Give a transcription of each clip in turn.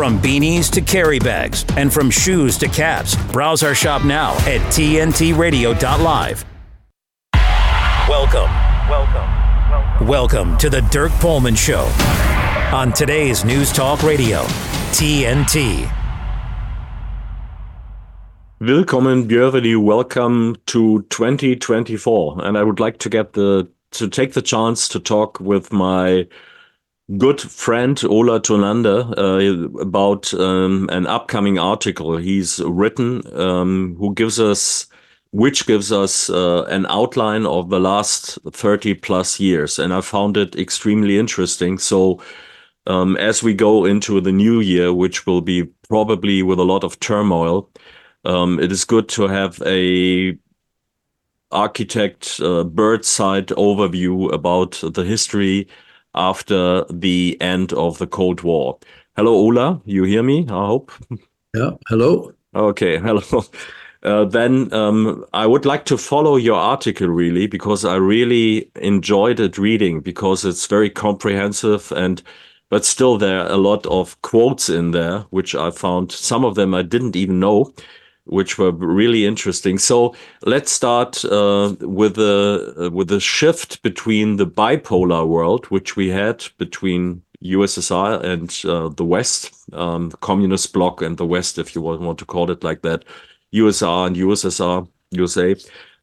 From beanies to carry bags, and from shoes to caps, browse our shop now at tntradio.live. Welcome, welcome, welcome, welcome to the Dirk Pohlmann Show on today's News Talk Radio, TNT. Willkommen, Björveli. Welcome to 2024. And I would like to get the to take the chance to talk with my good friend Ola Tunander uh, about um, an upcoming article he's written, um, who gives us, which gives us uh, an outline of the last 30 plus years. And I found it extremely interesting. So, um, as we go into the new year, which will be probably with a lot of turmoil, um, it is good to have a architect uh, bird's side overview about the history after the end of the Cold War. Hello, Ola. You hear me? I hope. Yeah. Hello. Okay. Hello. Uh, then um, I would like to follow your article really because I really enjoyed it reading because it's very comprehensive and but still there are a lot of quotes in there which I found some of them I didn't even know which were really interesting. So let's start uh, with the uh, with the shift between the bipolar world, which we had between USSR and uh, the West, um, communist bloc and the West, if you want to call it like that, USR and USSR, USA.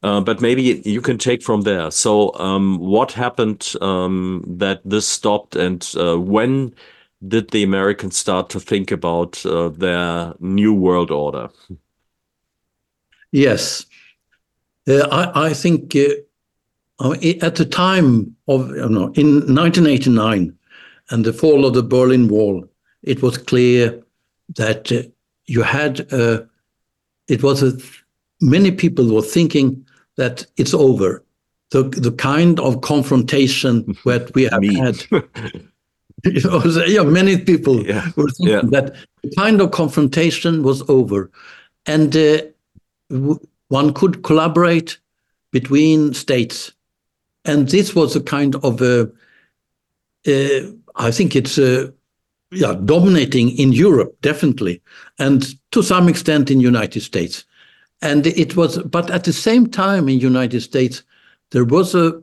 Uh, but maybe you can take from there. So, um, what happened um, that this stopped, and uh, when did the Americans start to think about uh, their new world order? Yes. Uh, I, I, think uh, at the time of, you know, in 1989 and the fall of the Berlin Wall, it was clear that uh, you had, uh, it was a, many people were thinking that it's over. The, the kind of confrontation that we have had. yeah, many people yeah. were thinking yeah. that the kind of confrontation was over. And uh, one could collaborate between states. And this was a kind of a, I think it's uh, yeah, dominating in Europe, definitely, and to some extent in United States. And it was, but at the same time in United States, there was a,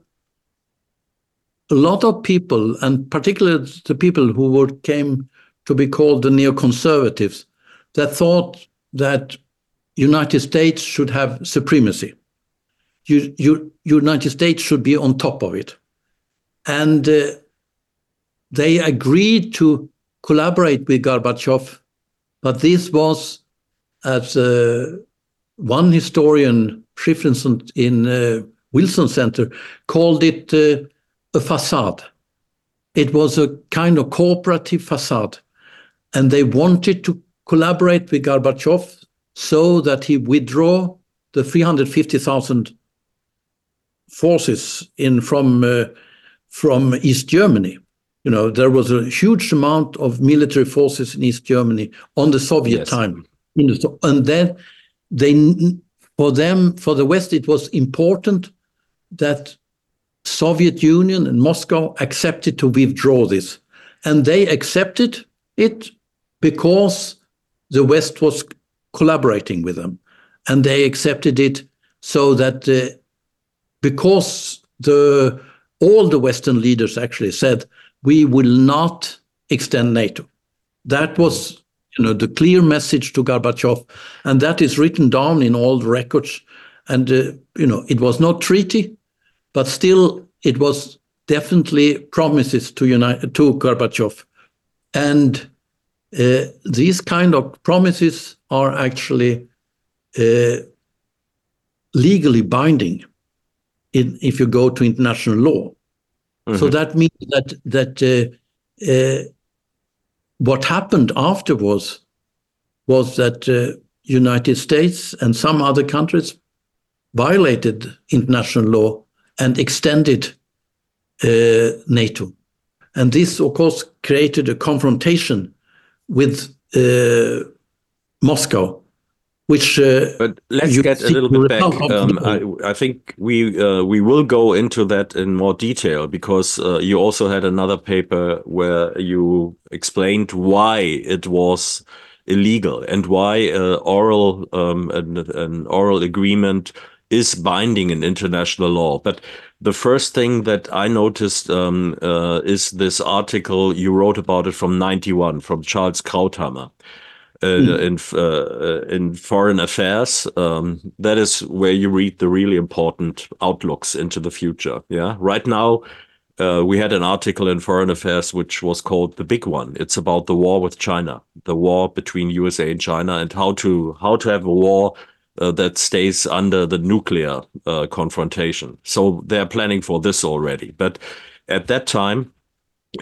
a lot of people, and particularly the people who were, came to be called the neoconservatives, that thought that United States should have supremacy. You, you, United States should be on top of it. And uh, they agreed to collaborate with Gorbachev, but this was, as uh, one historian, Shifrinson in uh, Wilson Center, called it uh, a facade. It was a kind of cooperative facade. And they wanted to collaborate with Gorbachev so that he withdraw the 350,000 forces in from uh, from East Germany. You know, there was a huge amount of military forces in East Germany on the Soviet yes. time. And then they, for them, for the West, it was important that Soviet Union and Moscow accepted to withdraw this. And they accepted it because the West was collaborating with them. And they accepted it so that uh, because the all the Western leaders actually said we will not extend NATO. That was you know the clear message to Gorbachev, and that is written down in all the records. And uh, you know it was not treaty, but still it was definitely promises to unite to Gorbachev, and uh, these kind of promises are actually uh, legally binding in, if you go to international law. Mm-hmm. So that means that that uh, uh, what happened afterwards was that uh, United States and some other countries violated international law and extended uh, NATO, and this, of course, created a confrontation with uh, Moscow. which uh, but let's get a little bit back um, I, I, think we uh, we will go into that in more detail because uh, you also had another paper where you explained why it was illegal and why uh, oral um, an, an oral agreement is binding in international law but the first thing that I noticed um, uh, is this article you wrote about it from 91 from Charles Krauthammer mm. in uh, in foreign affairs. Um, that is where you read the really important outlooks into the future. Yeah, right now. Uh, we had an article in Foreign Affairs which was called the big one. It's about the war with China, the war between USA and China, and how to how to have a war uh, that stays under the nuclear uh, confrontation. So they're planning for this already. But at that time,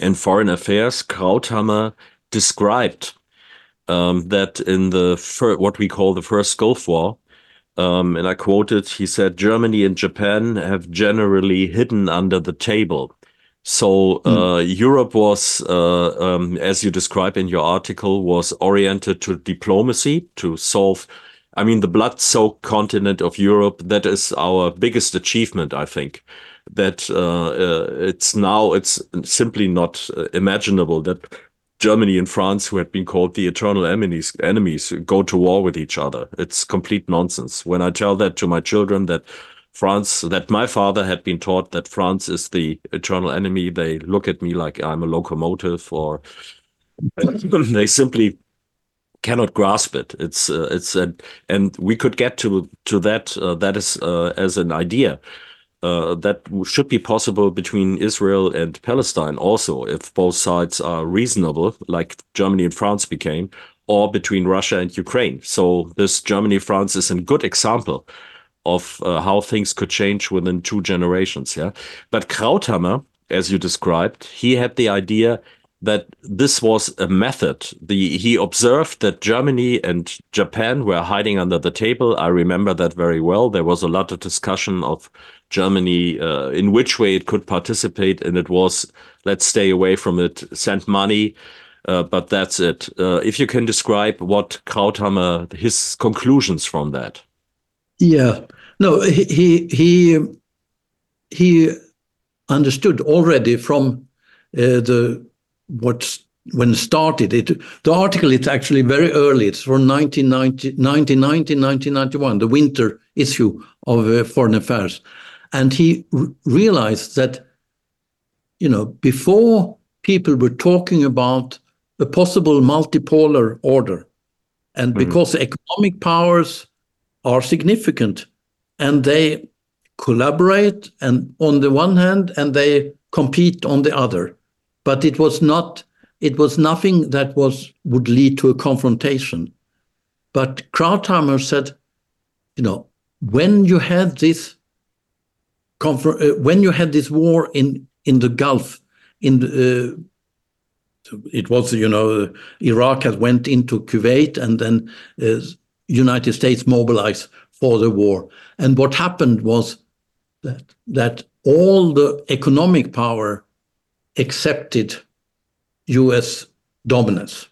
in Foreign Affairs, Krauthammer described um, that in the fir- what we call the first Gulf War, um, and I quoted, he said, Germany and Japan have generally hidden under the table. So uh, mm. Europe was, uh, um, as you describe in your article, was oriented to diplomacy to solve. I mean, the blood-soaked continent of Europe. That is our biggest achievement, I think. That uh, uh it's now it's simply not uh, imaginable that Germany and France, who had been called the eternal enemies, enemies, go to war with each other. It's complete nonsense. When I tell that to my children that France, that my father had been taught that France is the eternal enemy, they look at me like I'm a locomotive, or they simply cannot grasp it. It's uh, it's a, and we could get to to that. Uh, that is uh, as an idea uh, that should be possible between Israel and Palestine also, if both sides are reasonable, like Germany and France became, or between Russia and Ukraine. So this Germany France is a good example of uh, how things could change within two generations. Yeah, but Krauthammer, as you described, he had the idea that this was a method. The, he observed that Germany and Japan were hiding under the table. I remember that very well. There was a lot of discussion of Germany uh, in which way it could participate, and it was let's stay away from it, send money, uh, but that's it. Uh, if you can describe what Krauthammer his conclusions from that. Yeah, no, he he he, he understood already from uh, the what when started it the article it's actually very early. It's from 1990, 1990 1991 the winter issue of uh, foreign affairs. And he realized that you know before people were talking about a possible multipolar order and mm-hmm. because economic powers are significant and they collaborate and on the one hand and they compete on the other but it was not it was nothing that was would lead to a confrontation. But krauthammer said you know when you had this uh, when you had this war in in the gulf in the, uh, it was you know iraq had went into kuwait and then uh, united states mobilized for the war. And what happened was that that all the economic power accepted US dominance,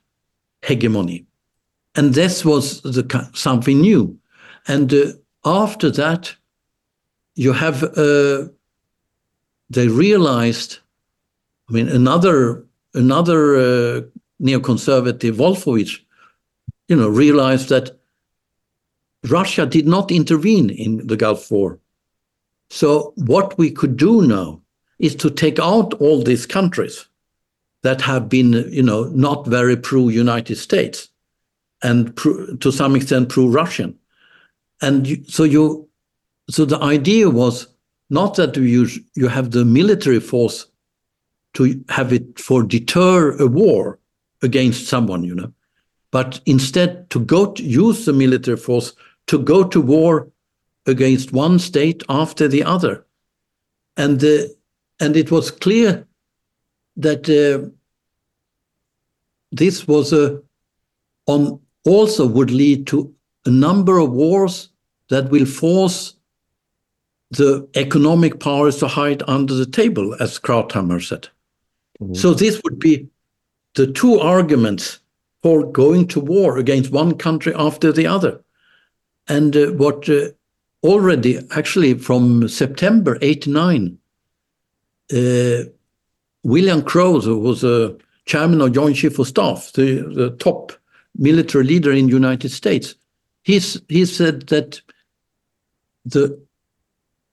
hegemony. And this was the, something new. And uh, after that, you have, uh, they realized, I mean, another, another uh, neoconservative, Wolfowitz, you know, realized that Russia did not intervene in the Gulf War. So what we could do now is to take out all these countries that have been, you know, not very pro-United States and pro, to some extent pro-Russian. And you, so you, so the idea was not that you you have the military force to have it for deter a war against someone, you know, but instead to go to use the military force to go to war against one state after the other. And the and it was clear that uh, this was a on also would lead to a number of wars that will force the economic powers to hide under the table, as Krauthammer said. Mm-hmm. So this would be the two arguments for going to war against one country after the other. And uh, what uh, already, actually, from September 89, uh, Uh, William Crowe, who was a chairman of Joint Chief of Staff, the, the top military leader in the United States, he's, he said that the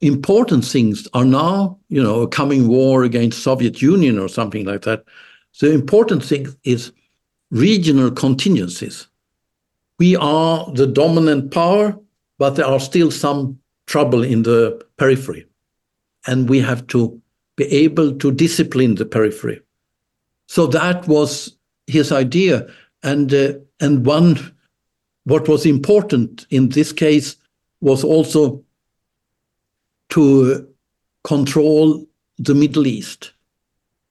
important things are now, you know, a coming war against Soviet Union or something like that. The important thing is regional contingencies. We are the dominant power, but there are still some trouble in the periphery. And we have to be able to discipline the periphery. So that was his idea. And, uh, and one, what was important in this case was also to control the Middle East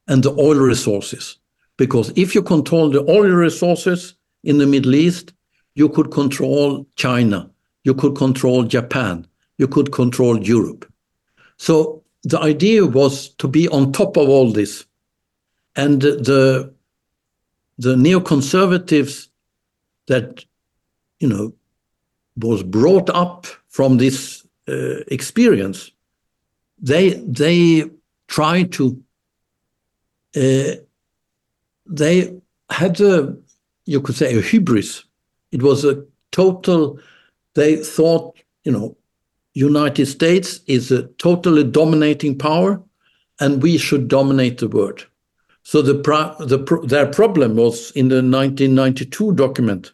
and the oil resources. Because if you control the oil resources in the Middle East, you could control China, you could control Japan, you could control Europe. So the idea was to be on top of all this. And the, the neoconservatives that, you know, was brought up from this uh, experience, they they try to uh, they had a you could say a hubris. It was a total. They thought you know, United States is a totally dominating power, and we should dominate the world. So the, pro the pro their problem was in the 1992 document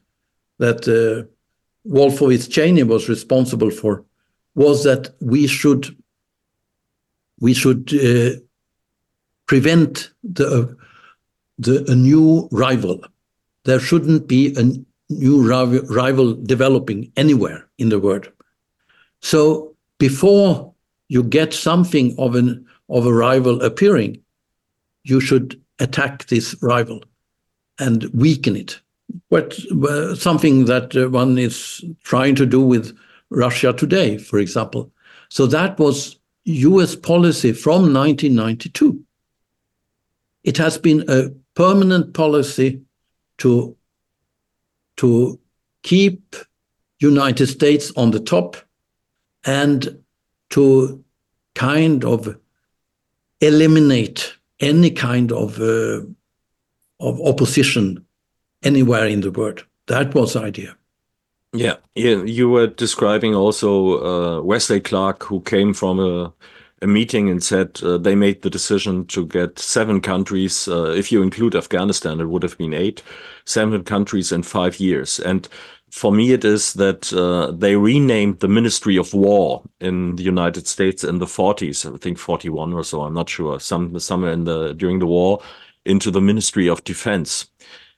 that uh, Wolfowitz Cheney was responsible for was that we should we should uh, prevent the the a new rival. There shouldn't be a new rival developing anywhere in the world. So before you get something of an of a rival appearing, you should attack this rival and weaken it. What uh, something that uh, one is trying to do with Russia today, for example. So that was US policy from 1992. It has been a permanent policy to, to keep United States on the top and to kind of eliminate any kind of uh, of opposition anywhere in the world. That was the idea. Yeah, yeah. You were describing also uh, Wesley Clark, who came from a, a meeting and said uh, they made the decision to get seven countries. Uh, if you include Afghanistan, it would have been eight, seven countries in five years. And for me, it is that uh, they renamed the Ministry of War in the United States in the 40s. I think 41 or so. I'm not sure. Some somewhere in the during the war, into the Ministry of Defense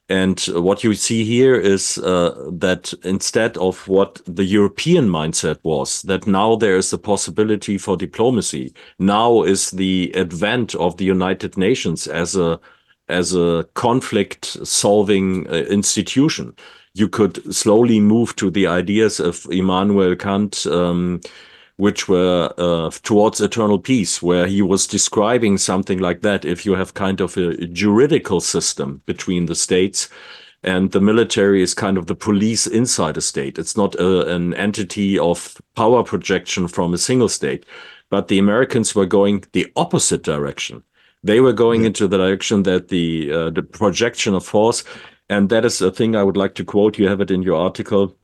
and what you see here is uh, that instead of what the European mindset was, that now there is a possibility for diplomacy. Now is the advent of the United Nations as a as a conflict solving uh, institution. You could slowly move to the ideas of Immanuel Kant. Um, which were uh, towards eternal peace, where he was describing something like that. If you have kind of a, juridical system between the states, and the military is kind of the police inside a state. It's not a, an entity of power projection from a single state. But the Americans were going the opposite direction. They were going into the direction that the uh, the projection of force, and that is a thing I would like to quote. You have it in your article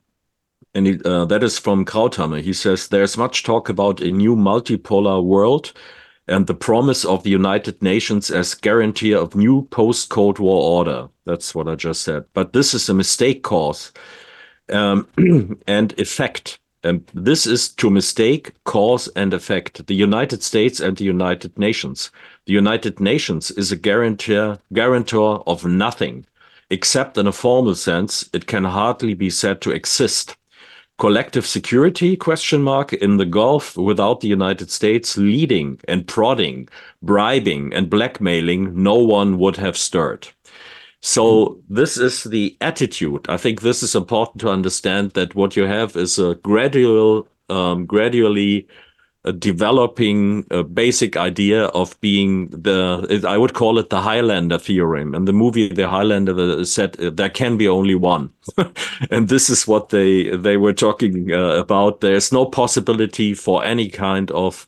and he, uh, that is from Krauthammer. He says there's much talk about a new multipolar world and the promise of the United Nations as guarantee of new post-Cold War order. That's what I just said. But this is a mistake cause um, and effect. And this is to mistake cause and effect. The United States and the United Nations. The United Nations is a guarantor, guarantor of nothing. Except in a formal sense, it can hardly be said to exist collective security question mark in the Gulf without the United States leading and prodding, bribing and blackmailing, no one would have stirred. So this is the attitude. I think this is important to understand that what you have is a gradual, um, gradually developing a basic idea of being the I would call it the Highlander theorem. and the movie, the Highlander said uh, there can be only one, and this is what they they were talking uh, about. There's no possibility for any kind of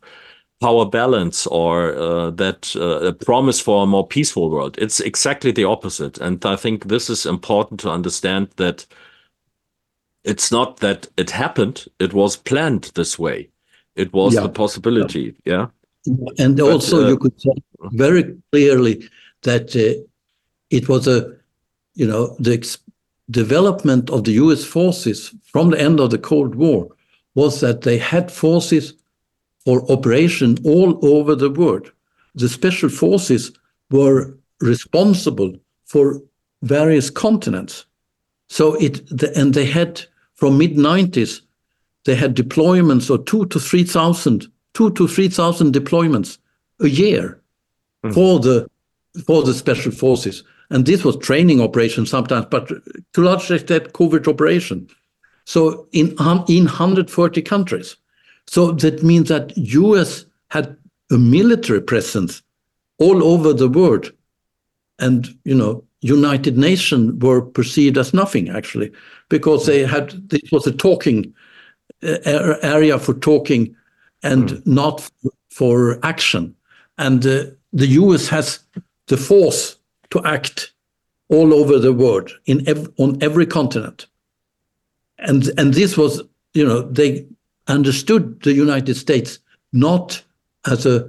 power balance or uh, that uh, promise for a more peaceful world. It's exactly the opposite, and I think this is important to understand that it's not that it happened; it was planned this way it was yeah. the possibility. Yeah. And but, also, uh, you could say very clearly that uh, it was a, you know, the ex- development of the U.S. forces from the end of the Cold War was that they had forces for operation all over the world. The special forces were responsible for various continents. So it, the, and they had from mid 90s they had deployments of two to three thousand, two to three thousand deployments a year mm. for the for the special forces. And this was training operations sometimes, but to a large extent covert operation. So in in 140 countries. So that means that US had a military presence all over the world. And you know, United Nations were perceived as nothing actually, because they had this was a talking area for talking and mm. not for action. And uh, the US has the force to act all over the world in ev- on every continent. And and this was, you know, they understood the United States not as a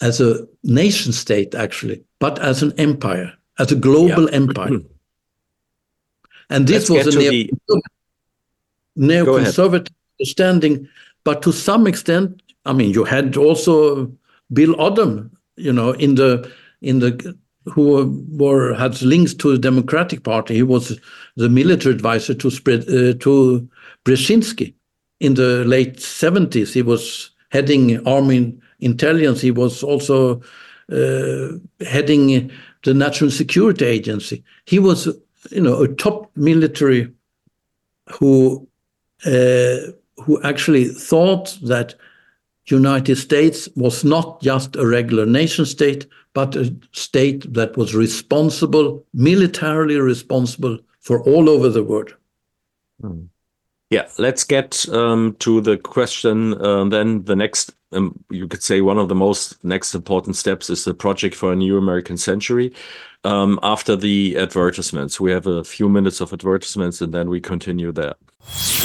as a nation state actually, but as an empire, as a global yeah. empire. And this Let's was a neo- neoconservative understanding. But to some extent, I mean, you had also Bill Odom, you know, in the in the who were had links to the Democratic Party. He was the military advisor to spread uh, to Brzezinski in the late seventies. He was heading army intelligence. He was also uh, heading the National Security Agency. He was, you know, a top military who who actually thought that United States was not just a regular nation state, but a state that was responsible, militarily responsible for all over the world. Hmm. Yeah, let's get um, to the question. Uh, then the next, um, you could say, one of the most next important steps is the project for a new American century. Um, after the advertisements, we have a few minutes of advertisements, and then we continue there.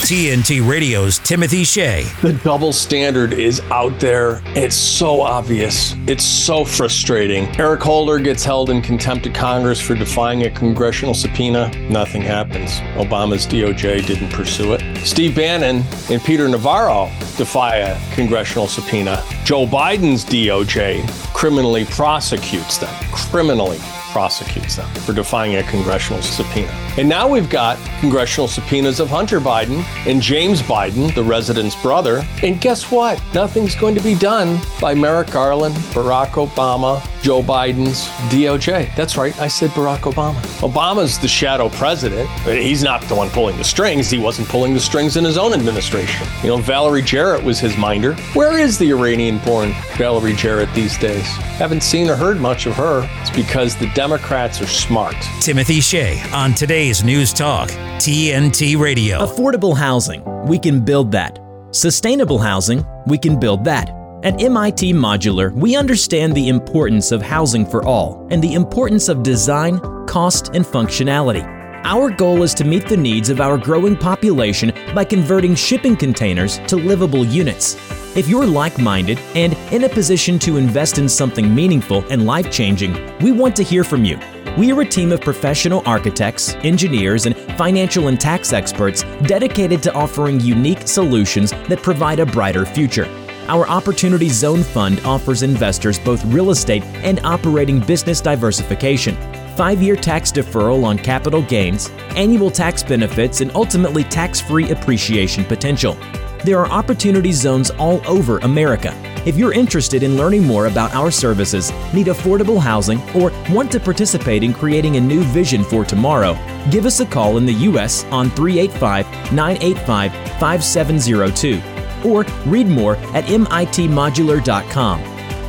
TNT Radio's Timothy Shea. The double standard is out there. It's so obvious. It's so frustrating. Eric Holder gets held in contempt of Congress for defying a congressional subpoena. Nothing happens. Obama's DOJ didn't pursue it. Steve Bannon and Peter Navarro defy a congressional subpoena. Joe Biden's DOJ criminally prosecutes them. Criminally prosecutes them for defying a congressional subpoena. And now we've got congressional subpoenas of Hunter Biden and James Biden, the resident's brother. And guess what? Nothing's going to be done by Merrick Garland, Barack Obama, Joe Biden's DOJ. That's right, I said Barack Obama. Obama's the shadow president. He's not the one pulling the strings. He wasn't pulling the strings in his own administration. You know, Valerie Jarrett was his minder. Where is the Iranian born Valerie Jarrett these days? Haven't seen or heard much of her. It's because the Democrats are smart. Timothy Shea on today's News Talk, TNT Radio. Affordable housing, we can build that. Sustainable housing, we can build that. At MIT Modular, we understand the importance of housing for all and the importance of design, cost, and functionality. Our goal is to meet the needs of our growing population by converting shipping containers to livable units. If you're like minded and in a position to invest in something meaningful and life changing, we want to hear from you. We are a team of professional architects, engineers, and financial and tax experts dedicated to offering unique solutions that provide a brighter future. Our Opportunity Zone Fund offers investors both real estate and operating business diversification, five year tax deferral on capital gains, annual tax benefits, and ultimately tax free appreciation potential. There are opportunity zones all over America. If you're interested in learning more about our services, need affordable housing, or want to participate in creating a new vision for tomorrow, give us a call in the U.S. on 385 985 5702 or read more at mitmodular.com.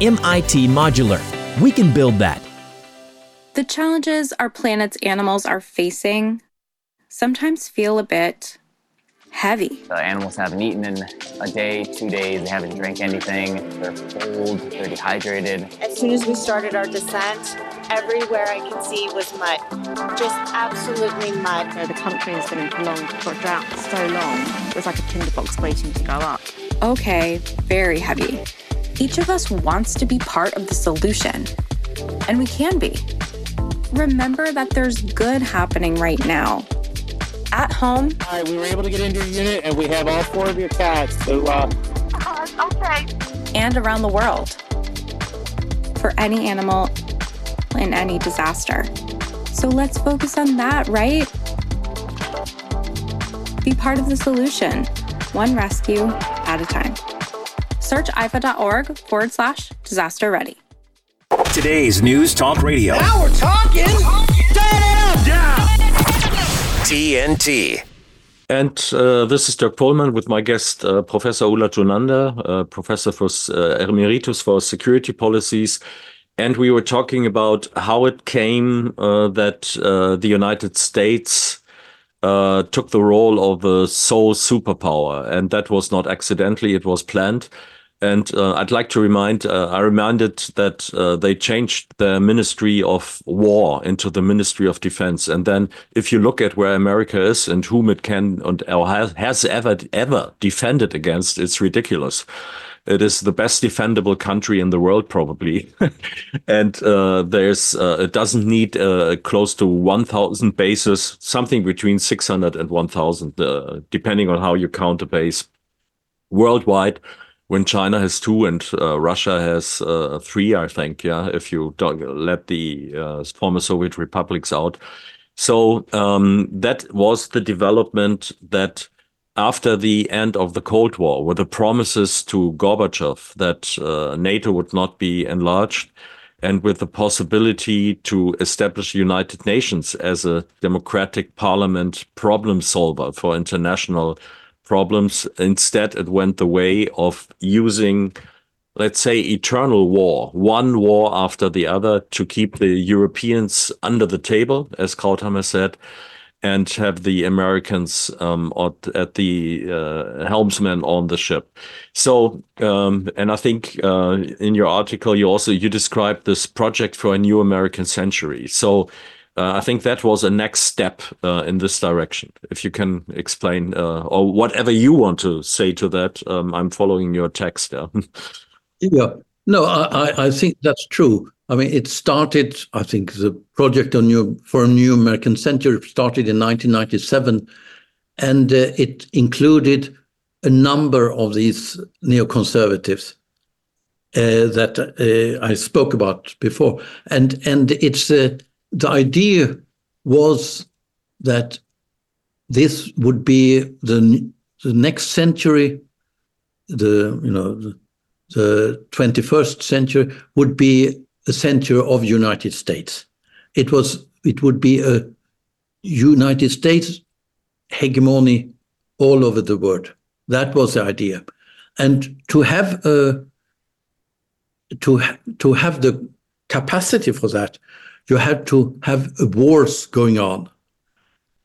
MIT Modular. We can build that. The challenges our planet's animals are facing sometimes feel a bit heavy. The animals haven't eaten in a day, two days, they haven't drank anything, they're cold, they're dehydrated. As soon as we started our descent, everywhere I could see was mud. Just absolutely mud. So the country has been in prolonged drought for so long, it was like a tinderbox waiting to go up. Okay, very heavy. Each of us wants to be part of the solution, and we can be. Remember that there's good happening right now at home. All right, we were able to get into your unit and we have all four of your cats. So, uh, uh, okay. And around the world for any animal in any disaster. So let's focus on that, right? Be part of the solution, one rescue at a time. Search ifa.org forward slash disaster ready. Today's News Talk Radio. Now we're talking. Down, down. TNT. And uh, this is Dirk Pohlmann with my guest, uh, Professor Ola Tunander, uh, Professor for uh, Emeritus for Security Policies. And we were talking about how it came uh, that uh, the United States took the role of the sole superpower. And that was not accidentally, it was planned. And uh, I'd like to remind, uh, I reminded that uh, they changed the Ministry of War into the Ministry of Defense. And then if you look at where America is and whom it can and or has, has ever, ever defended against, it's ridiculous. It is the best defendable country in the world, probably. and uh, there's, uh, it doesn't need uh, close to 1,000 bases, something between 600 and 1,000, depending on how you count a base worldwide when China has two and uh, Russia has uh, three, I think, yeah, if you let the uh, former Soviet republics out. So um, that was the development that after the end of the Cold War, with the promises to Gorbachev that uh, NATO would not be enlarged, and with the possibility to establish United Nations as a democratic parliament problem solver for international problems. Instead, it went the way of using, let's say, eternal war, one war after the other to keep the Europeans under the table, as Krauthammer said, and have the Americans um, at, at, the uh, helmsman on the ship. So, um, and I think uh, in your article, you also you described this project for a new American century. So uh, I think that was a next step uh, in this direction. If you can explain uh, or whatever you want to say to that, um, I'm following your text. Yeah. yeah. No, I, I think that's true. I mean, it started. I think the project on new for a new American century started in 1997, and uh, it included a number of these neoconservatives uh, that uh, I spoke about before, and and it's the idea was that this would be the the next century, the you know the, the 21st century would be a century of United States. It was it would be a United States hegemony all over the world. That was the idea, and to have a to to have the capacity for that, you had to have wars going on.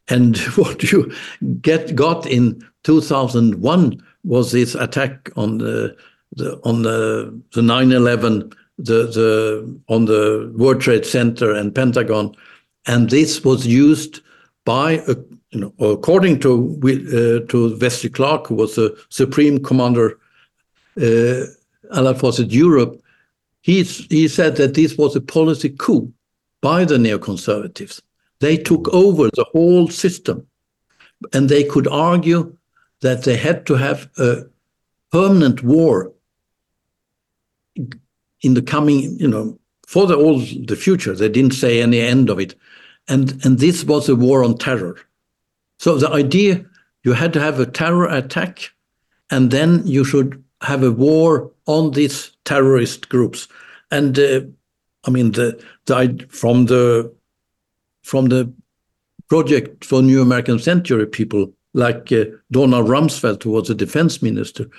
And what you get got in 2001 was this attack on the, the on the the 9/11 the the on the World Trade Center and Pentagon, and this was used by a, you know according to uh, to Wesley Clark, who was the supreme commander, uh, Allied Forces Europe. He he said that this was a policy coup by the neoconservatives. They took over the whole system. And they could argue that they had to have a permanent war in the coming, you know, for the all the future. They didn't say any end of it. And and this was a war on terror. So the idea you had to have a terror attack, and then you should have a war on these terrorist groups. And uh, I mean, the, the from the from the project for New American Century, people like uh, Donald Rumsfeld, who was a defense minister,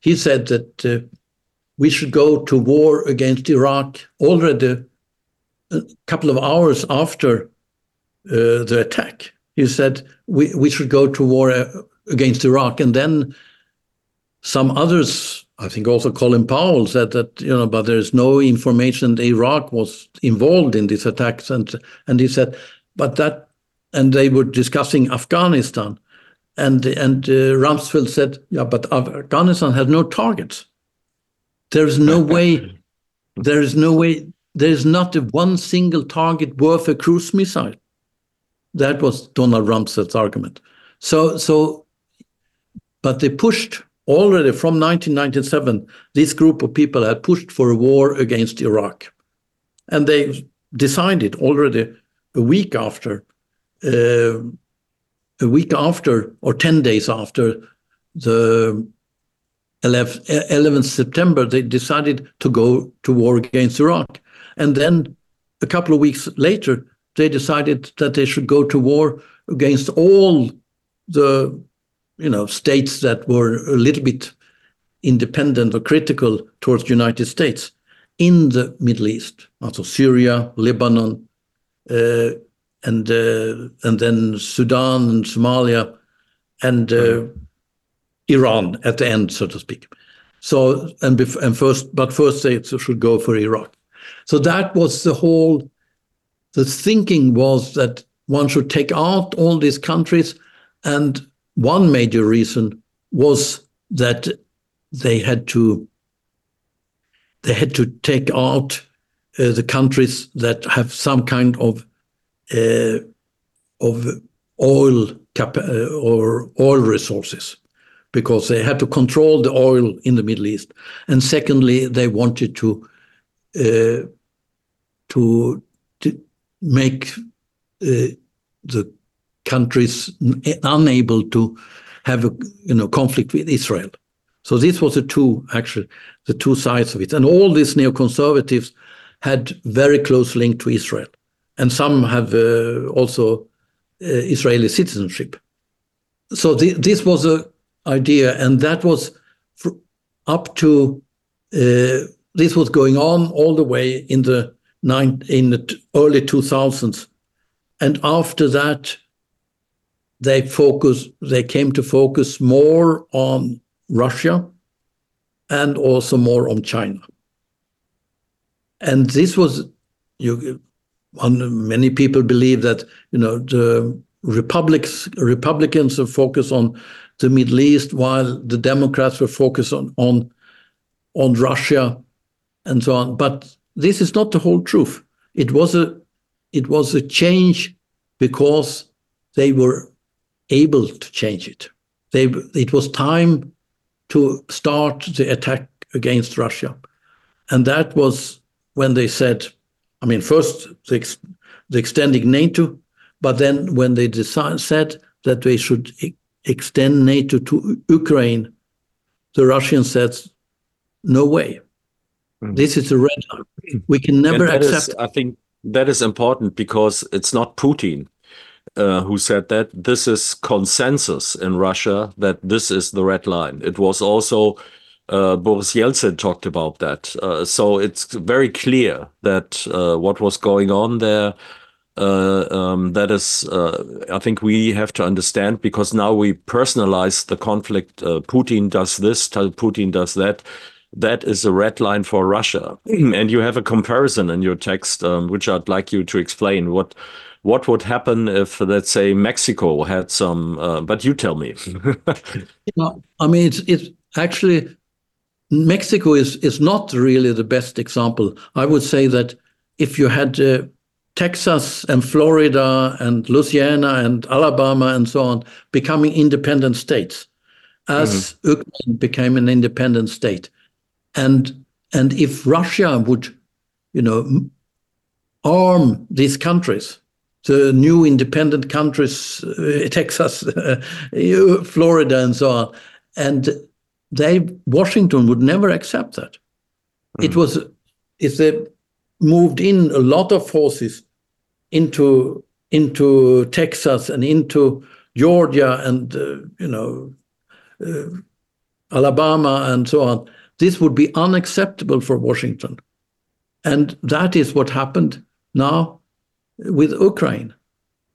he said that uh, we should go to war against Iraq already a couple of hours after uh, the attack. He said we, we should go to war uh, against Iraq. And then some others, I think also Colin Powell, said that, you know, but there's no information that Iraq was involved in these attacks. And, and he said, but that, and they were discussing Afghanistan. And, and uh, Rumsfeld said, yeah, but Afghanistan had no targets. There's no way, there is no way, there is not a one single target worth a cruise missile. That was Donald Rumsfeld's argument. So, so, but they pushed already from 1997. This group of people had pushed for a war against Iraq, and they decided already a week after, uh, a week after, or ten days after the 11th, 11th September, they decided to go to war against Iraq, and then a couple of weeks later, they decided that they should go to war against all the you know states that were a little bit independent or critical towards the United States in the Middle East, also Syria, Lebanon, uh, and uh, and then Sudan and Somalia, and uh, Iran at the end, so to speak. So and and first, but first they should go for Iraq. So that was the whole. The thinking was that one should take out all these countries and one major reason was that they had to they had to take out uh, the countries that have some kind of uh, of oil cap- uh, or oil resources because they had to control the oil in the Middle East, and secondly, they wanted to uh, to, to make uh, the countries unable to have a you know conflict with Israel. So this was the two actually the two sides of it, and all these neoconservatives had very close link to Israel, and some have uh, also uh, Israeli citizenship. So this was a idea, and that was up to uh, this was going on all the way in the in the early 2000s, and after that they focus they came to focus more on Russia and also more on China. And this was you many people believe that you know the republics Republicans are focused on the Middle East while the Democrats were focused on on on Russia and so on. But this is not the whole truth. It was a it was a change because they were able to change it. They, it was time to start the attack against Russia. And that was when they said, I mean, first the, ex, the extending NATO, but then when they decide, said that they should extend NATO to Ukraine, the Russians said, no way. Mm. This is a red line. We can never accept. Is, I think that is important because it's not Putin uh, who said that this is consensus in Russia that this is the red line. It was also uh, Boris Yeltsin talked about that. Uh, so it's very clear that uh, what was going on there. Uh, um, that is, uh, I think we have to understand because now we personalize the conflict. Putin does this, Putin does that that is a red line for Russia. and you have a comparison in your text, um, which I'd like you to explain. What what would happen if, let's say, Mexico had some? Uh, but you tell me. I mean, it's it's actually Mexico is is not really the best example. I would say that if you had uh, Texas and Florida and Louisiana and Alabama and so on becoming independent states, as mm-hmm. Ukraine became an independent state, and and if Russia would, you know, arm these countries the new independent countries, uh, Texas, uh, Florida, and so on. And they, Washington would never accept that. Mm. It was, if they moved in a lot of forces into into Texas and into Georgia and uh, you know uh, Alabama and so on. This would be unacceptable for Washington, and that is what happened now with Ukraine,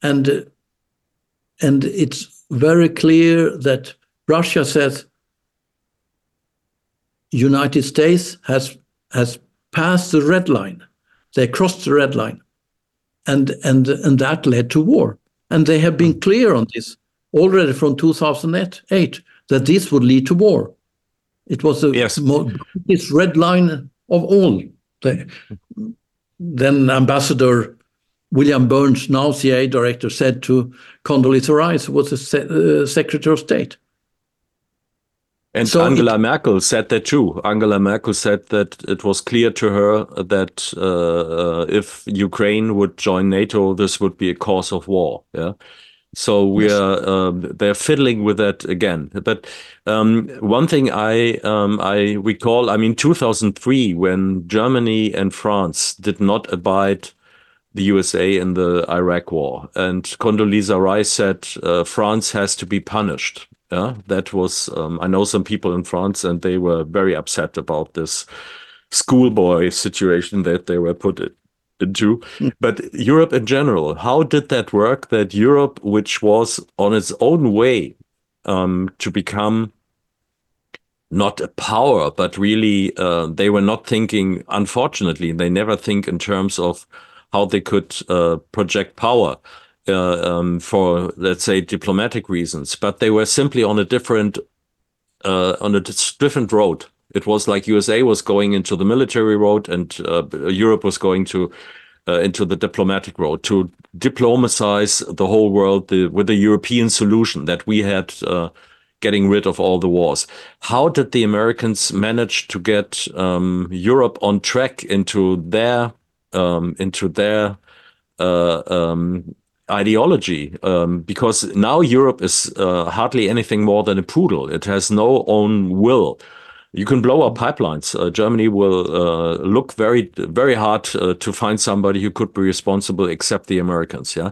and and it's very clear that Russia says United States has has passed the red line. They crossed the red line, and and and that led to war. And they have been clear on this already from 2008 that this would lead to war. It was the yes. this red line of all. The, then Ambassador William Burns, now CIA director, said to Condoleezza Rice, who was the se uh, Secretary of State. And so Angela it, Merkel said that too. Angela Merkel said that it was clear to her that uh, if Ukraine would join NATO, this would be a cause of war. Yeah. So we are um, they're fiddling with that again. But um, one thing I um, I recall, I mean, 2003 when Germany and France did not abide the USA in the Iraq War, and Condoleezza Rice said uh, France has to be punished. Yeah, that was um, I know some people in France, and they were very upset about this schoolboy situation that they were put into. Mm. But Europe in general, how did that work? That Europe, which was on its own way um, to become not a power, but really uh, they were not thinking. Unfortunately, they never think in terms of how they could uh, project power um, for, let's say, diplomatic reasons. But they were simply on a different uh, on a different road. It was like USA was going into the military road, and uh, Europe was going to uh, into the diplomatic road to diplomatize the whole world the, with a European solution that we had uh, getting rid of all the wars. How did the Americans manage to get um, Europe on track into their um, into their uh, um, ideology? Um, because now Europe is uh, hardly anything more than a poodle. It has no own will. You can blow up pipelines. Uh, Germany will uh, look very, very hard uh, to find somebody who could be responsible, except the Americans. Yeah.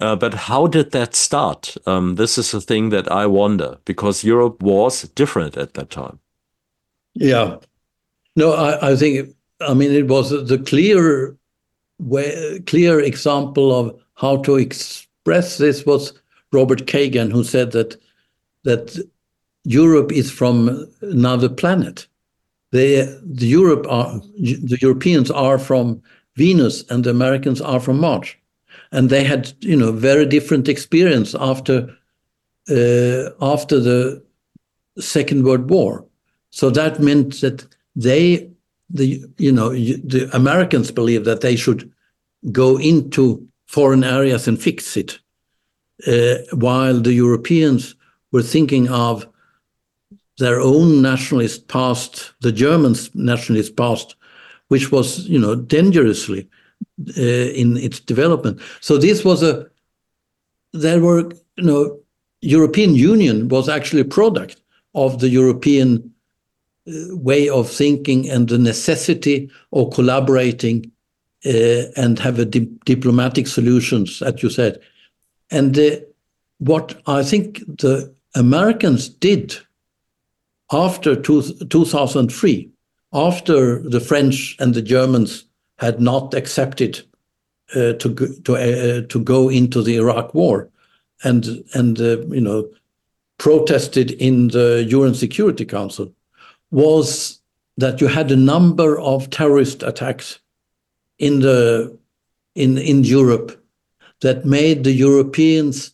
Uh, but how did that start? Um, this is a thing that I wonder because Europe was different at that time. Yeah. No, I, I think, I mean, it was the clear way, clear example of how to express this was Robert Kagan, who said that that Europe is from another planet. They, the Europe are the Europeans are from Venus, and the Americans are from Mars and they had you know very different experience after uh, after the Second World War. So that meant that they the you know the Americans believed that they should go into foreign areas and fix it, uh, while the Europeans were thinking of their own nationalist past, the Germans' nationalist past, which was you know dangerously uh, in its development. So this was a there were you know European Union was actually a product of the European uh, way of thinking and the necessity of collaborating uh, and have a di diplomatic solutions, as you said. And uh, what I think the Americans did after two, 2003, after the French and the Germans had not accepted uh, to to uh, to go into the Iraq War, and and uh, you know protested in the UN Security Council, was that you had a number of terrorist attacks in the in in Europe that made the Europeans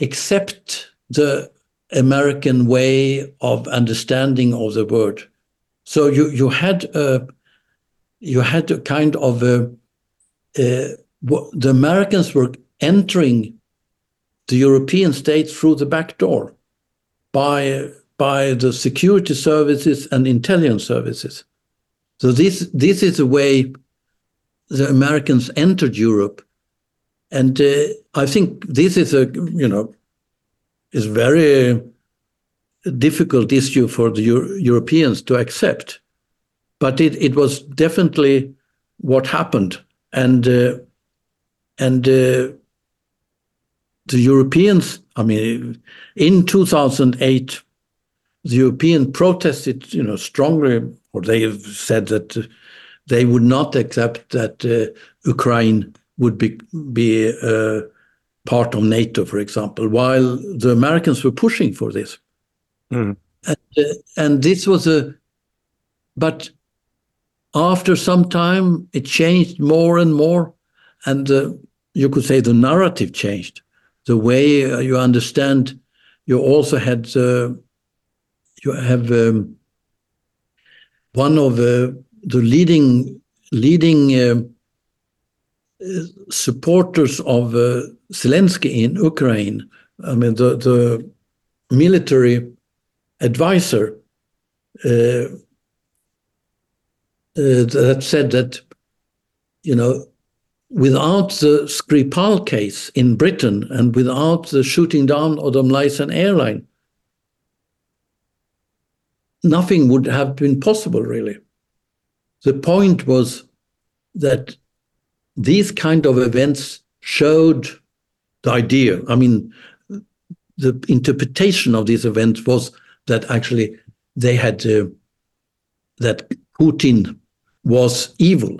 accept the American way of understanding of the world. So you you had a you had a kind of a, uh, the Americans were entering the European states through the back door by by the security services and intelligence services. So this this is the way the Americans entered Europe, and uh, I think this is a you know is very difficult issue for the Euro Europeans to accept. But it, it was definitely what happened. And uh, and uh, the Europeans, I mean, in 2008, the European protested, you know, strongly, or they have said that they would not accept that uh, Ukraine would be be uh, part of NATO, for example, while the Americans were pushing for this. Mm. And, uh, and this was a, but after some time, it changed more and more, and uh, you could say the narrative changed. The way uh, you understand, you also had uh, you have um, one of uh, the leading leading uh, supporters of uh, Zelensky in Ukraine. I mean, the the military advisor uh, uh, that said that, you know, without the Skripal case in Britain and without the shooting down of the Malaysian airline, nothing would have been possible, really. The point was that these kind of events showed the idea. I mean, the interpretation of these events was that actually they had uh, that Putin was evil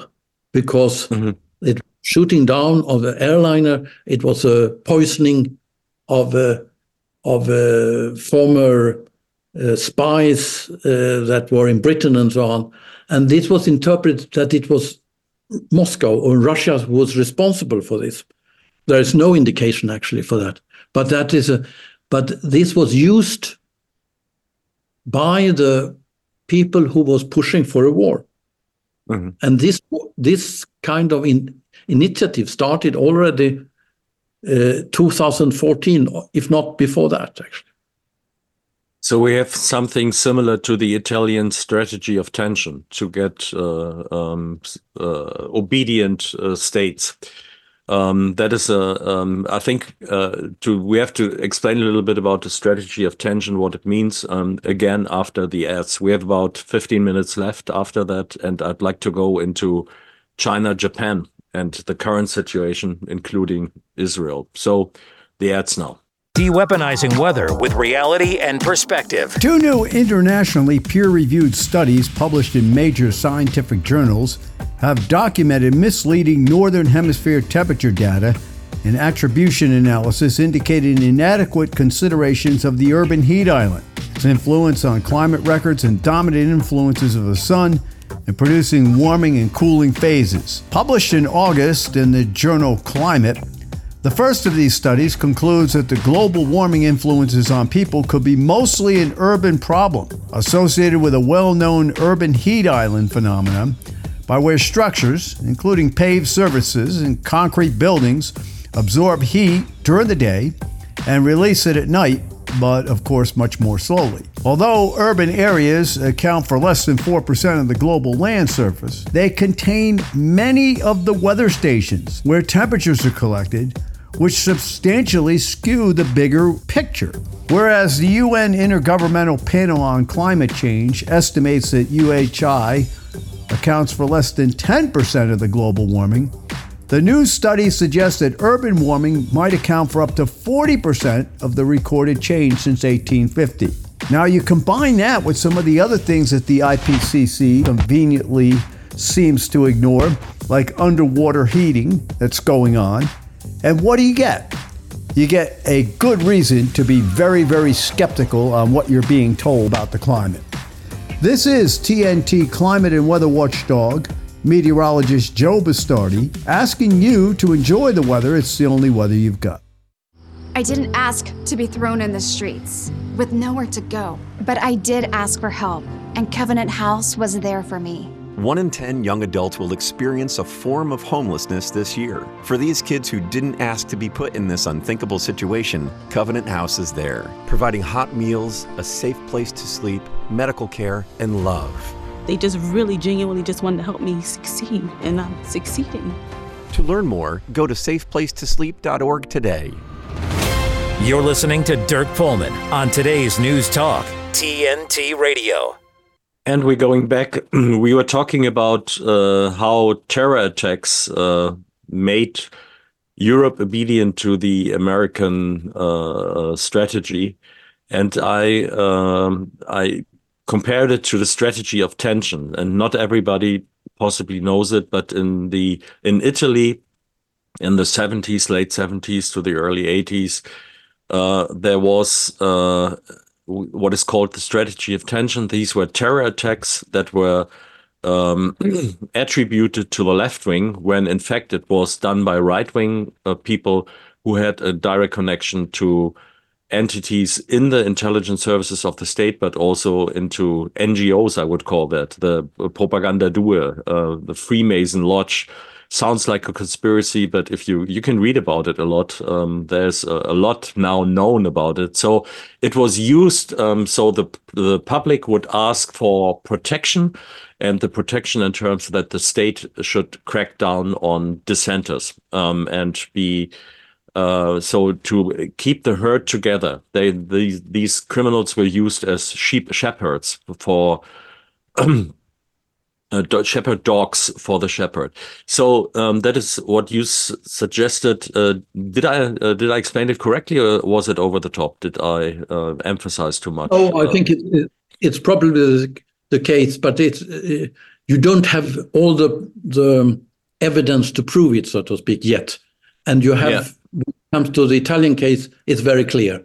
because mm-hmm. it shooting down of the airliner. It was a poisoning of a of a former uh, spies uh, that were in Britain and so on. And this was interpreted that it was Moscow or Russia was responsible for this. There is no indication actually for that, but that is a. But this was used by the people who was pushing for a war, mm-hmm. and this this kind of in, initiative started already uh, 2014, if not before that, actually. So we have something similar to the Italian strategy of tension to get uh, um, uh, obedient uh, states. Um, that is a, um, I think, uh, to we have to explain a little bit about the strategy of tension, what it means. Um, again, after the ads, we have about 15 minutes left after that, and I'd like to go into China, Japan, and the current situation, including Israel. So, the ads now. De-weaponizing weather with reality and perspective. Two new internationally peer-reviewed studies published in major scientific journals have documented misleading northern hemisphere temperature data and attribution analysis indicating inadequate considerations of the urban heat island, its influence on climate records and dominant influences of the sun and producing warming and cooling phases. Published in August in the journal Climate, the first of these studies concludes that the global warming influences on people could be mostly an urban problem associated with a well known urban heat island phenomenon by where structures, including paved surfaces and concrete buildings, absorb heat during the day and release it at night, but of course much more slowly. Although urban areas account for less than 4% of the global land surface, they contain many of the weather stations where temperatures are collected which substantially skew the bigger picture. Whereas the UN Intergovernmental Panel on Climate Change estimates that UHI accounts for less than 10% of the global warming, the new study suggests that urban warming might account for up to 40% of the recorded change since 1850. Now, you combine that with some of the other things that the IPCC conveniently seems to ignore, like underwater heating that's going on, and what do you get? You get a good reason to be very, very skeptical on what you're being told about the climate. This is TNT climate and weather watchdog, meteorologist Joe Bastardi, asking you to enjoy the weather. It's the only weather you've got. I didn't ask to be thrown in the streets with nowhere to go, but I did ask for help, and Covenant House was there for me. One in 10 young adults will experience a form of homelessness this year. For these kids who didn't ask to be put in this unthinkable situation, Covenant House is there, providing hot meals, a safe place to sleep, medical care, and love. They just really genuinely just wanted to help me succeed, and I'm succeeding. To learn more, go to safeplacetosleep.org today. You're listening to Dirk Pohlmann on today's News Talk, TNT Radio. And we're going back. we were talking about uh, how terror attacks uh, made Europe obedient to the American uh, strategy, and I um, I compared it to the strategy of tension. And not everybody possibly knows it, but in the in Italy, in the seventies, late seventies to the early eighties, uh, there was uh, what is called the strategy of tension. These were terror attacks that were um, attributed to the left wing when in fact it was done by right wing uh, people who had a direct connection to entities in the intelligence services of the state, but also into NGOs, I would call that the Propaganda Due, uh, the Freemason Lodge. Sounds like a conspiracy, but if you you can read about it a lot, um, there's a, a, lot now known about it. So it was used um, so the the public would ask for protection and the protection in terms that the state should crack down on dissenters um, and be uh, so to keep the herd together. They these these criminals were used as sheep shepherds for. Uh, shepherd dogs for the shepherd. So um, that is what you suggested. Uh, did I uh, did I explain it correctly, or was it over the top? Did I uh, emphasize too much? Oh, I think it, it's probably the case, but it's you don't have all the the evidence to prove it, so to speak, yet. And you have, yeah. When it comes to the Italian case, it's very clear.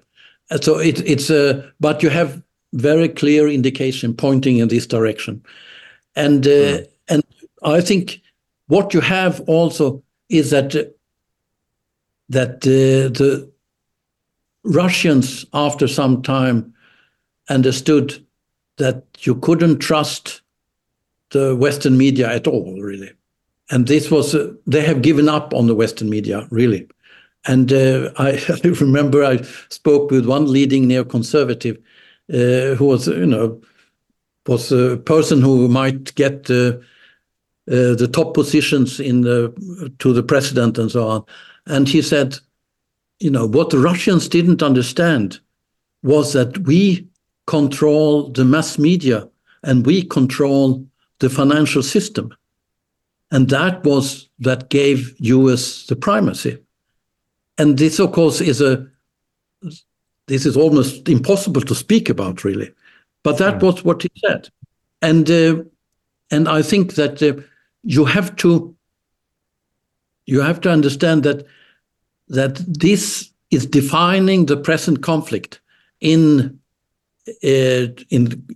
Uh, so it, it's a, uh, but you have very clear indication pointing in this direction, and uh, mm. and I think what you have also is that uh, that uh, the Russians, after some time, understood that you couldn't trust the Western media at all, really. And this was, uh, they have given up on the Western media, really. And uh, I, I, remember I spoke with one leading neoconservative uh, who was, you know, was a person who might get uh, uh, the top positions in the to the president and so on. And he said, you know, what the Russians didn't understand was that we control the mass media and we control the financial system. And that was that gave US the primacy. And this, of course, is a this is almost impossible to speak about, really. But that mm. was what he said, and uh, and I think that uh, you have to you have to understand that that this is defining the present conflict in in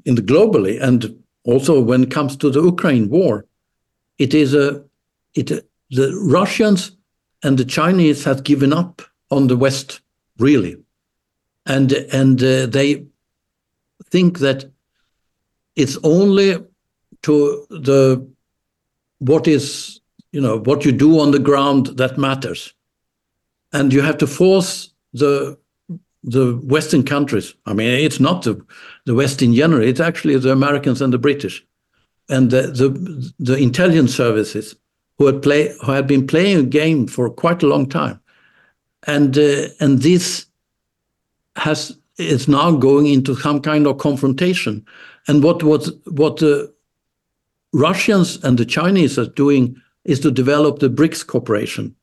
in the globally and also when it comes to the Ukraine war, it is a it the Russians and the Chinese have given up on the West really, and and uh, they think that it's only to the what is you know what you do on the ground that matters, and you have to force the the Western countries. I mean, it's not the, the West in general. It's actually the Americans and the British, and the the, the intelligence services who had play who had been playing a game for quite a long time, and uh, and this has is now going into some kind of confrontation. And what what what the Russians and the Chinese are doing is to develop the BRICS cooperation,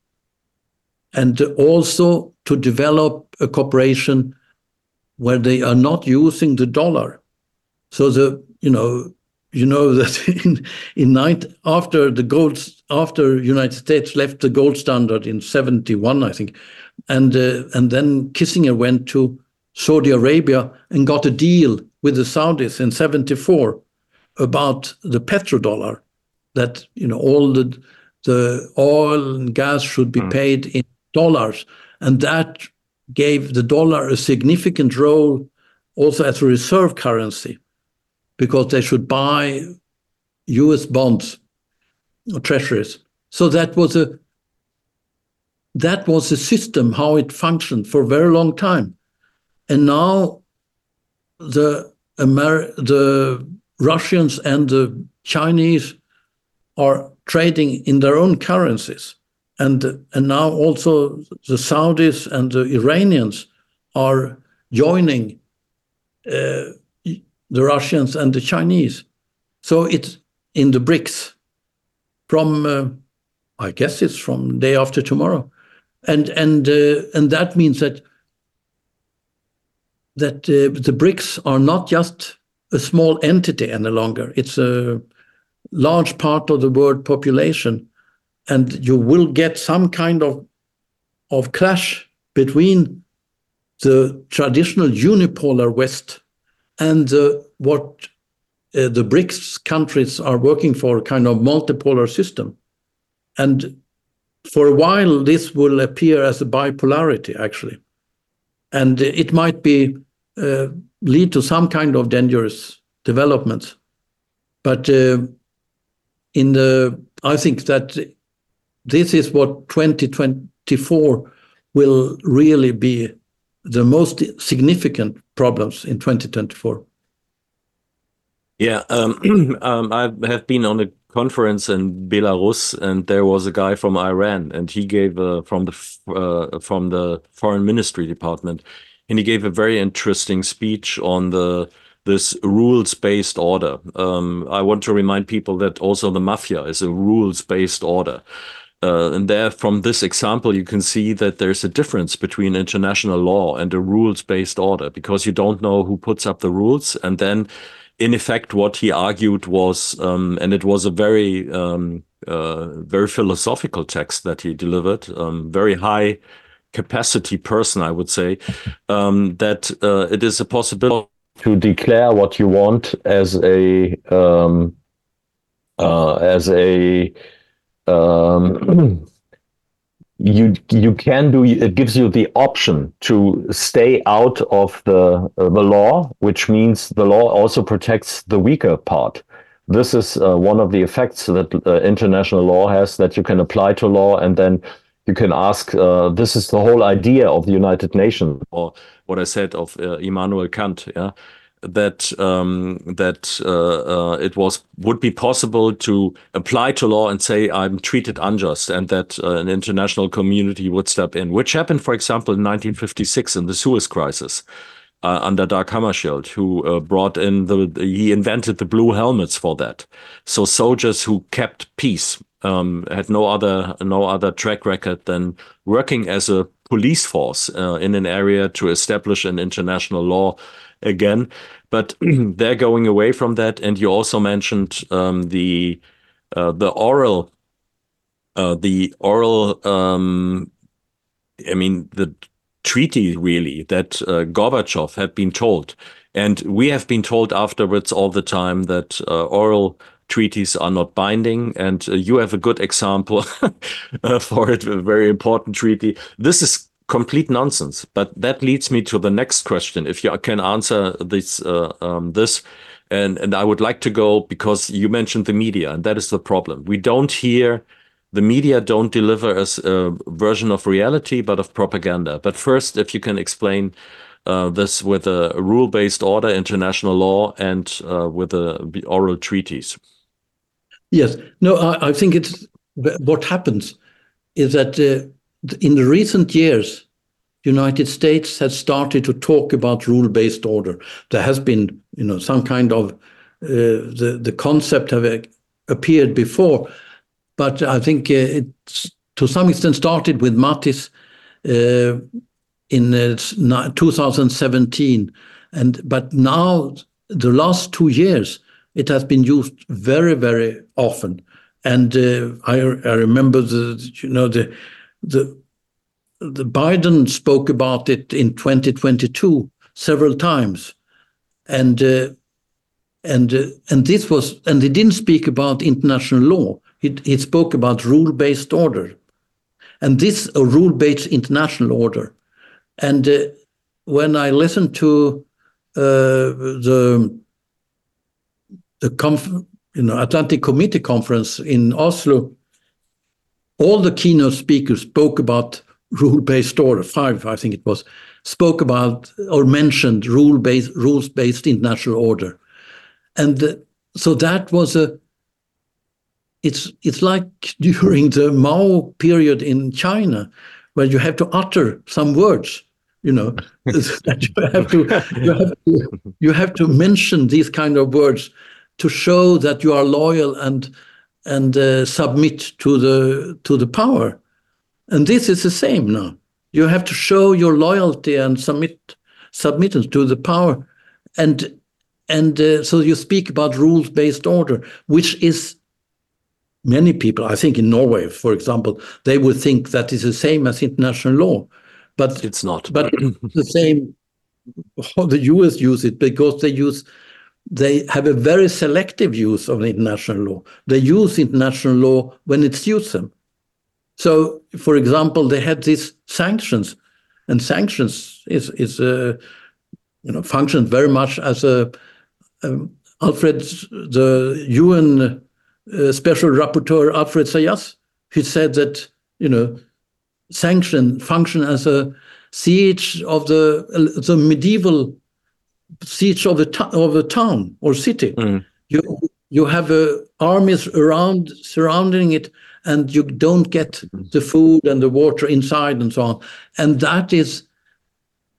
and also to develop a cooperation where they are not using the dollar. So the you know you know that in in nine, after the gold after United States left the gold standard in 71 I think and uh, and then Kissinger went to Saudi Arabia and got a deal with the Saudis in 74 about the petrodollar that you know all the the oil and gas should be mm. paid in dollars and that gave the dollar a significant role also as a reserve currency because they should buy US bonds or treasuries. So that was a that was a system how it functioned for a very long time. And now the Amer- the Russians and the Chinese are trading in their own currencies and and now also the Saudis and the Iranians are joining uh, the Russians and the Chinese. So it's in the BRICS from uh, I guess it's from day after tomorrow, and and uh, and that means that that uh, the BRICS are not just a small entity any longer. It's a large part of the world population, and you will get some kind of of clash between the traditional unipolar West and uh, what uh, the BRICS countries are working for, a kind of multipolar system. And for a while, this will appear as a bipolarity, actually. And it might be uh, lead to some kind of dangerous developments. But uh, in the, I think that this is what 2024 will really be the most significant problems in 2024. Yeah, um, um, I have been on a conference in Belarus, and there was a guy from Iran, and he gave uh, from the uh, from the foreign ministry department, and he gave a very interesting speech on the this rules-based order. Um, I want to remind people that also the mafia is a rules-based order. Uh, and there, from this example, you can see that there's a difference between international law and a rules-based order because you don't know who puts up the rules. And then, in effect, what he argued was, um, and it was a very, um, uh, very philosophical text that he delivered, um, very high capacity person, I would say, um, that uh, it is a possibility to declare what you want as a um, uh, as a um, you you can do it gives you the option to stay out of the uh, the law, which means the law also protects the weaker part. This is uh, one of the effects that uh, international law has that you can apply to law and then you can ask uh, this is the whole idea of the united nations or what i said of uh, immanuel kant yeah that um, that uh, uh, it was would be possible to apply to law and say I'm treated unjust, and that uh, an international community would step in, which happened, for example, in 1956 in the Suez Crisis. Uh, under Dag Hammarskjöld, who uh, brought in the, he invented the blue helmets for that. So soldiers who kept peace um, had no other no other track record than working as a police force uh, in an area to establish an international law again. But they're going away from that. And you also mentioned um, the uh, the oral uh, the oral um, I mean the treaty really that uh, Gorbachev had been told. And we have been told afterwards all the time that uh, oral treaties are not binding. And uh, you have a good example uh, for it, a very important treaty. This is complete nonsense. But that leads me to the next question. If you can answer this, uh, um, this, and and I would like to go because you mentioned the media, and that is the problem. We don't hear. The media don't deliver us a version of reality, but of propaganda. But first, if you can explain uh, this with a rule-based order, international law, and uh, with the oral treaties. Yes. No, I, I think it's what happens is that uh, in the recent years, United States has started to talk about rule-based order. There has been, you know, some kind of uh, the the concept have uh, appeared before, but I think uh, it's to some extent started with Mattis uh, in uh, 2017, and but now the last two years it has been used very very often, and uh, I I remember the you know the the the Biden spoke about it in 2022 several times, and uh, and uh, and this was and he didn't speak about international law. He he spoke about rule-based order, and this a rule-based international order. And uh, when I listened to uh, the the conf, you know Atlantic Committee conference in Oslo, all the keynote speakers spoke about rule-based order. Five, I think it was, spoke about or mentioned rule-based rules-based international order, and so that was a. It's it's like during the Mao period in China, where you have to utter some words. You know that you have to you have to, you have to mention these kind of words to show that you are loyal and and uh, submit to the to the power And this is the same now. You have to show your loyalty and submit submittance to the power, and and uh, so you speak about rules-based order, which is many people. I think in Norway, for example, they would think that is the same as international law, but it's not. But the same. How the U.S. use it because they use they have a very selective use of international law. They use international law when it suits them. So, for example, they had these sanctions, and sanctions is is a you know functions very much as a um, Alfred, the UN uh, Special Rapporteur Alfred Zayas, he said that you know sanction function as a siege of the the medieval siege of a of a town or city. Mm. You you have uh, armies around surrounding it, and you don't get the food and the water inside and so on. And that is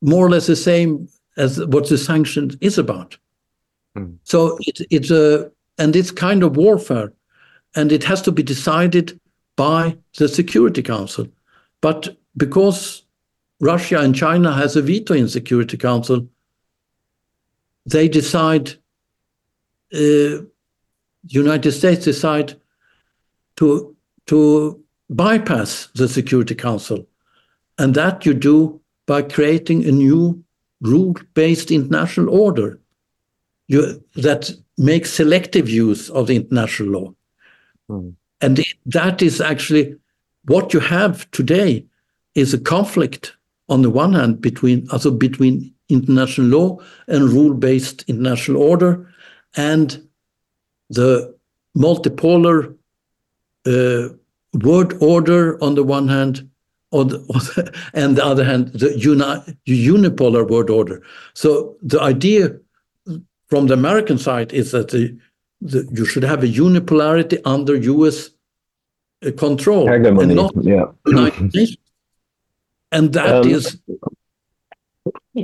more or less the same as what the sanction is about. Mm. So it, it's a and it's kind of warfare, and it has to be decided by the Security Council. But because Russia and China has a veto in Security Council, they decide. Uh, United States decide to to bypass the Security Council, and that you do by creating a new rule-based international order you, that makes selective use of the international law. Mm. And that is actually what you have today is a conflict on the one hand between also between international law and rule-based international order and the multipolar uh, world order on the one hand on the, on the, and the other hand the uni, unipolar world order so the idea from the american side is that the, the you should have a unipolarity under us uh, control Hegemony. and not yeah United Nations. and that Um, is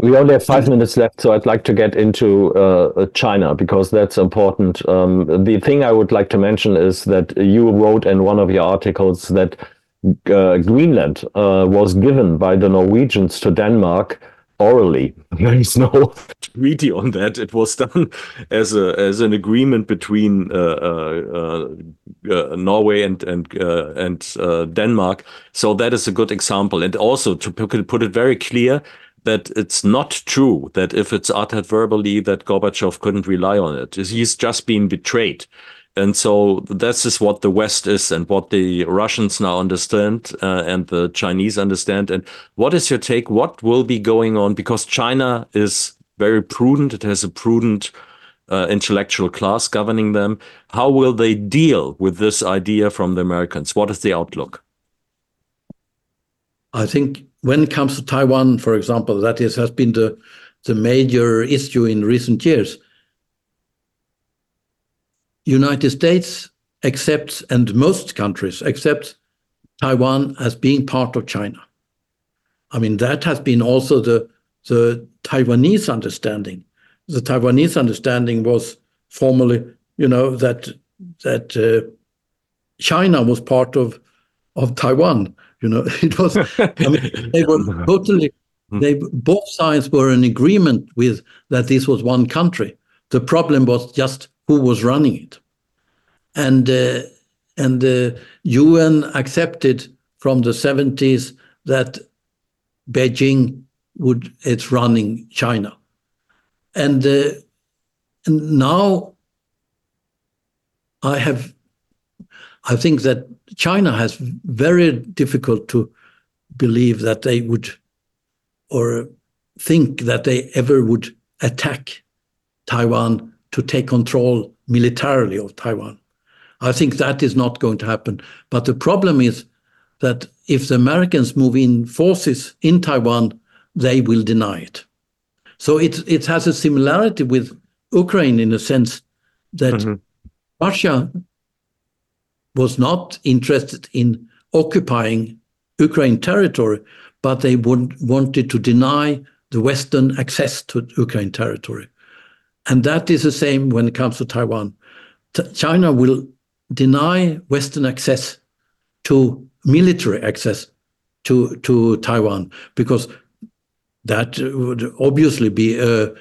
We only have five minutes left, so I'd like to get into uh, China because that's important. Um, the thing I would like to mention is that you wrote in one of your articles that uh, Greenland uh, was given by the Norwegians to Denmark orally. There is no treaty on that. It was done as a as an agreement between uh, uh, uh, Norway and and uh, and uh, Denmark. So that is a good example. And also to put it very clear that it's not true that if it's uttered verbally that Gorbachev couldn't rely on it. He's just been betrayed. And so this is what the West is and what the Russians now understand uh, and the Chinese understand. And what is your take? What will be going on? Because China is very prudent. It has a prudent uh, intellectual class governing them. How will they deal with this idea from the Americans? What is the outlook? I think when it comes to Taiwan, for example, that is has been the the major issue in recent years. United States accepts, and most countries accept Taiwan as being part of China. I mean, that has been also the the Taiwanese understanding. The Taiwanese understanding was formally, you know, that that uh, China was part of of Taiwan. You know, it was. I mean, they were totally. They both sides were in agreement with that this was one country. The problem was just who was running it, and uh, and the UN accepted from the seventies that Beijing would it's running China, and uh, and now I have I think that China has very difficult to believe that they would or think that they ever would attack Taiwan to take control militarily of Taiwan. I think that is not going to happen. But the problem is that if the Americans move in forces in Taiwan, they will deny it. So it, it has a similarity with Ukraine in a sense that Mm-hmm. Russia was not interested in occupying Ukraine territory, but they would, wanted to deny the Western access to Ukraine territory. And that is the same when it comes to Taiwan. T- China will deny Western access to military access to to Taiwan because that would obviously be a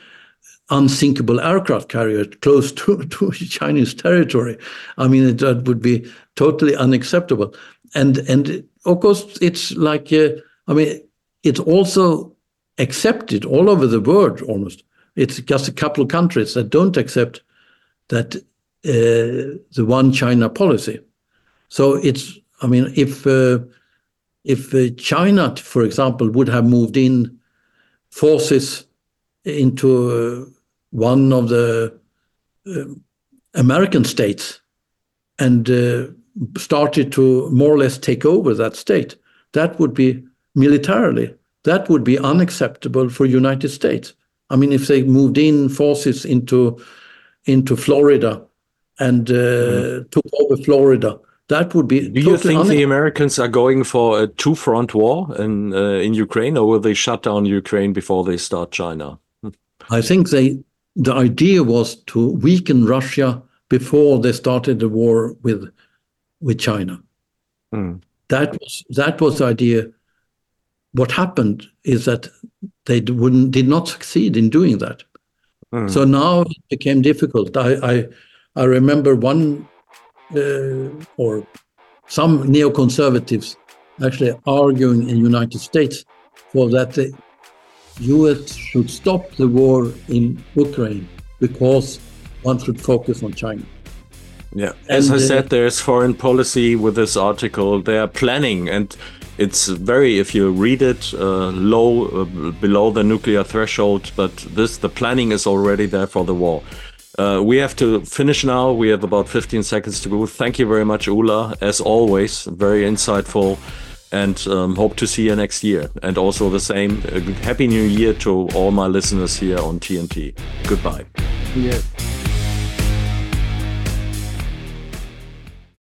unsinkable aircraft carrier close to, to Chinese territory. I mean, that would be totally unacceptable. And and of course, it's like uh, I mean, it's also accepted all over the world almost. It's just a couple of countries that don't accept that uh, the one China policy. So it's I mean, if uh, if uh, China, for example, would have moved in forces into uh, one of the uh, American states and started to more or less take over that state, that would be militarily, that would be unacceptable for United States. I mean, if they moved in forces into into Florida and uh, mm. took over Florida, that would be. Do you think the Americans are going for a two-front war in uh, in Ukraine, or will they shut down Ukraine before they start China? I think they. The idea was to weaken Russia before they started the war with with China. Mm. That was that was the idea. What happened is that they wouldn't did not succeed in doing that. Mm. So now it became difficult. I I, I remember one uh, or some neoconservatives actually arguing in the United States for that the U.S. should stop the war in Ukraine because one should focus on China. Yeah, as and, I said, there's foreign policy with this article. They are planning, and it's very, if you read it, uh, low, uh, below the nuclear threshold. But this, the planning is already there for the war. Uh, we have to finish now. We have about 15 seconds to go. Thank you very much, Ola. As always, very insightful and um, hope to see you next year. And also the same. Uh, happy New Year to all my listeners here on TNT. Goodbye. Yeah.